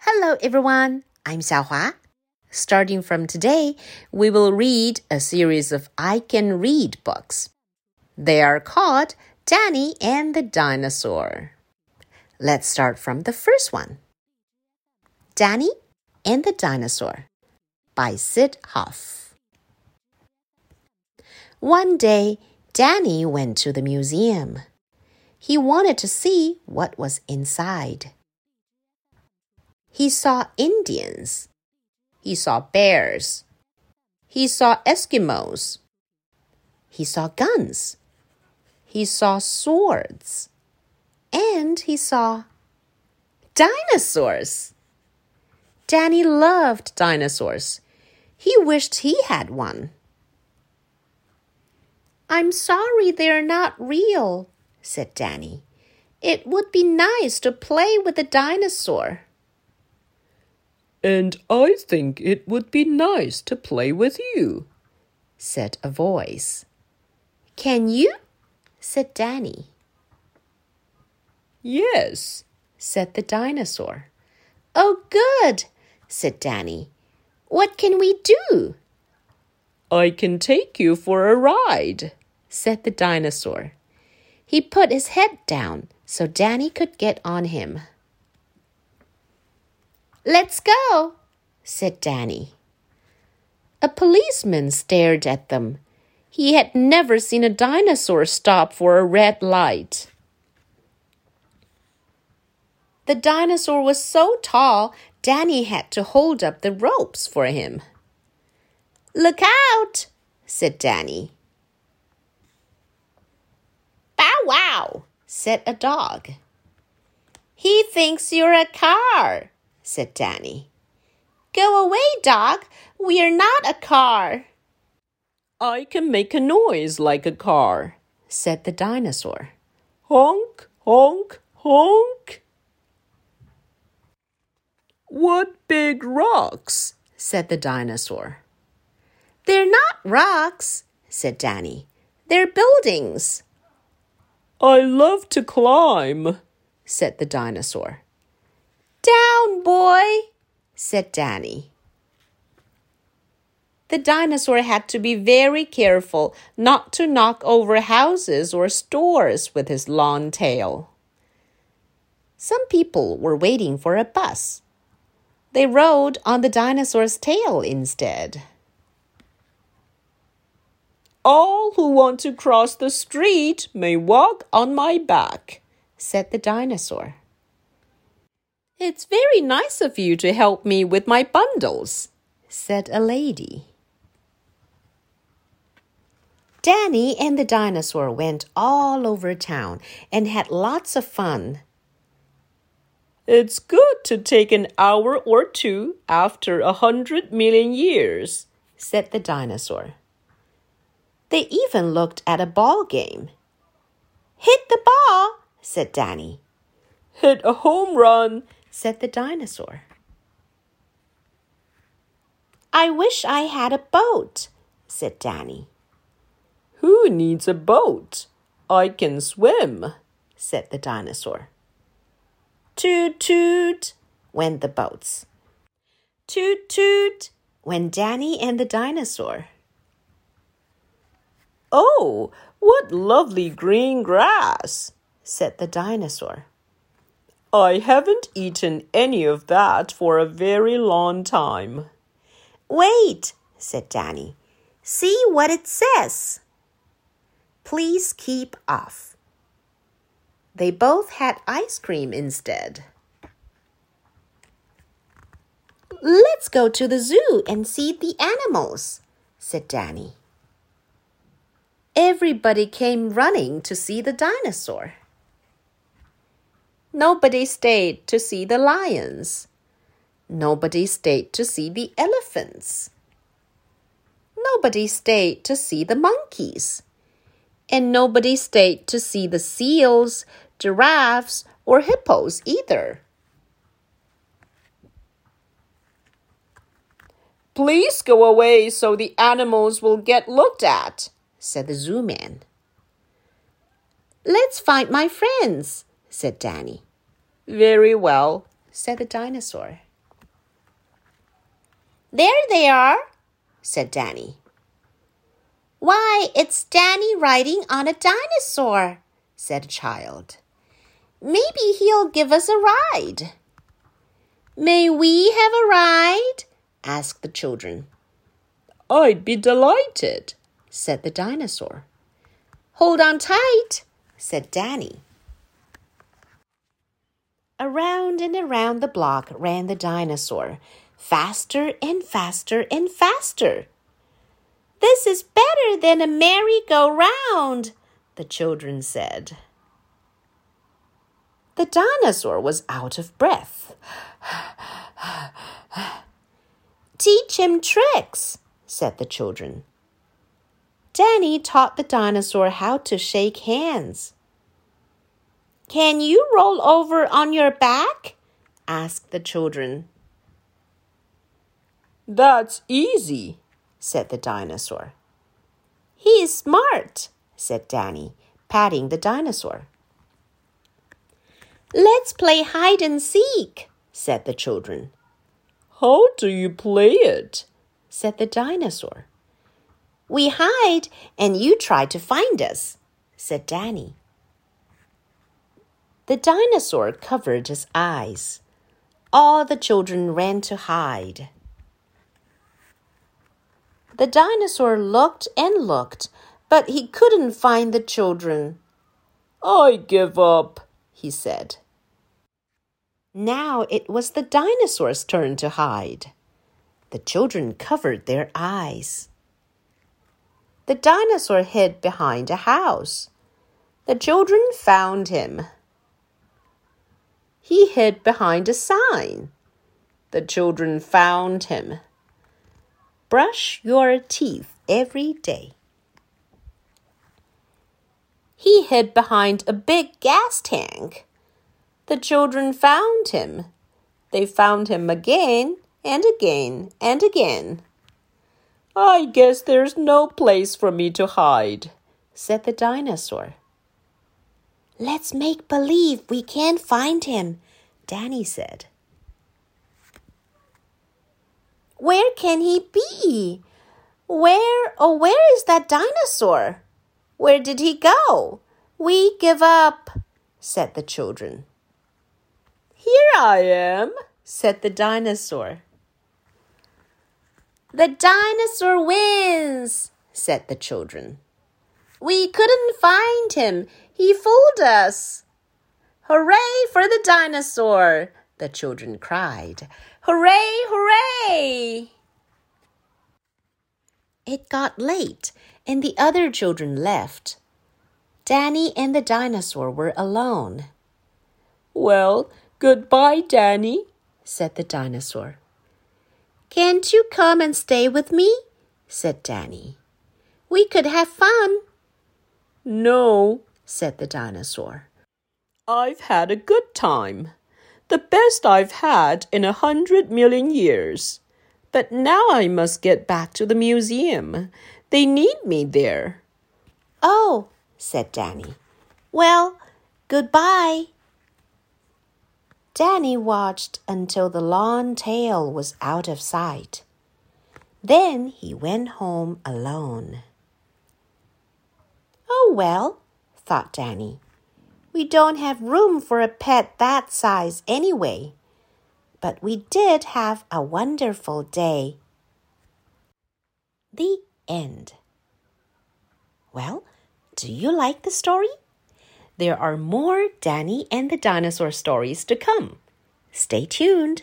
Hello, everyone. I'm Xiaohua. Starting from today, we will read a series of I Can Read books. They are called Danny and the Dinosaur. Let's start from the first one Danny and the Dinosaur by Syd Hoff. One day, Danny went to the museum. He wanted to see what was inside. He saw Indians. He saw bears. He saw Eskimos. He saw guns. He saw swords. And he saw dinosaurs. Danny loved dinosaurs. He wished he had one. I'm sorry they're not real, said Danny. It would be nice to play with a dinosaur. And I think it would be nice to play with you, said a voice. Can you? said Danny. Yes, said the dinosaur. Oh, good, said Danny. What can we do? I can take you for a ride, said the dinosaur. He put his head down so Danny could get on him. Let's go, said Danny. A policeman stared at them. He had never seen a dinosaur stop for a red light. The dinosaur was so tall, Danny had to hold up the ropes for him. Look out, said Danny. Bow wow, said a dog. He thinks you're a car, said Danny. Go away, dog. We are not a car. I can make a noise like a car, said the dinosaur. Honk, honk, honk. What big rocks, said the dinosaur. They're not rocks, said Danny. They're buildings. I love to climb, said the dinosaur. Down, boy, said Danny. The dinosaur had to be very careful not to knock over houses or stores with his long tail. Some people were waiting for a bus. They rode on the dinosaur's tail instead. All who want to cross the street may walk on my back, said the dinosaur. It's very nice of you to help me with my bundles, said a lady. Danny and the dinosaur went all over town and had lots of fun. It's good to take an hour or two after a hundred million years, said the dinosaur. They even looked at a ball game. Hit the ball, said Danny. Hit a home run, said the dinosaur. I wish I had a boat, said Danny. Who needs a boat? I can swim, said the dinosaur. Toot toot went the boats. Toot toot went Danny and the dinosaur. Oh, what lovely green grass, said the dinosaur. I haven't eaten any of that for a very long time. Wait, said Danny. See what it says. Please keep off. They both had ice cream instead. Let's go to the zoo and see the animals, said Danny. Everybody came running to see the dinosaur. Nobody stayed to see the lions. Nobody stayed to see the elephants. Nobody stayed to see the monkeys. And nobody stayed to see the seals, giraffes, or hippos either. Please go away so the animals will get looked at, said the zoo man. Let's find my friends, said Danny. Very well, said the dinosaur. There they are, said Danny. Why, it's Danny riding on a dinosaur, said a child. Maybe he'll give us a ride. May we have a ride? asked the children. I'd be delighted, said the dinosaur. Hold on tight, said Danny. Around and around the block ran the dinosaur, faster and faster and faster. This is better than a merry-go-round, the children said. The dinosaur was out of breath. Teach him tricks, said the children. Danny taught the dinosaur how to shake hands. Can you roll over on your back? asked the children. That's easy, said the dinosaur. He's smart, said Danny, patting the dinosaur. Let's play hide and seek, said the children. How do you play it? said the dinosaur. We hide and you try to find us, said Danny. The dinosaur covered his eyes. All the children ran to hide. The dinosaur looked and looked, but he couldn't find the children. I give up, he said. Now it was the dinosaur's turn to hide. The children covered their eyes. The dinosaur hid behind a house. The children found him. He hid behind a sign. The children found him. Brush your teeth every day. He hid behind a big gas tank. The children found him. They found him again and again and again. I guess there's no place for me to hide, said the dinosaur. Let's make believe we can't find him, Danny said. Where can he be? Where, oh, where is that dinosaur? Where did he go? We give up, said the children. Here I am, said the dinosaur. The dinosaur wins, said the children. We couldn't find him. He fooled us. Hooray for the dinosaur, the children cried. Hooray, hooray! It got late, and the other children left. Danny and the dinosaur were alone. Well, goodbye, Danny, said the dinosaur. Can't you come and stay with me? said Danny. We could have fun. No, said the dinosaur. I've had a good time the best I've had in a hundred million years. But now I must get back to the museum. They need me there. Oh, said Danny. Well, goodbye. Danny watched until the long tail was out of sight. Then he went home alone. Oh, well, thought Danny. We don't have room for a pet that size anyway. But we did have a wonderful day. The end. Well, do you like the story? There are more Danny and the dinosaur stories to come. Stay tuned.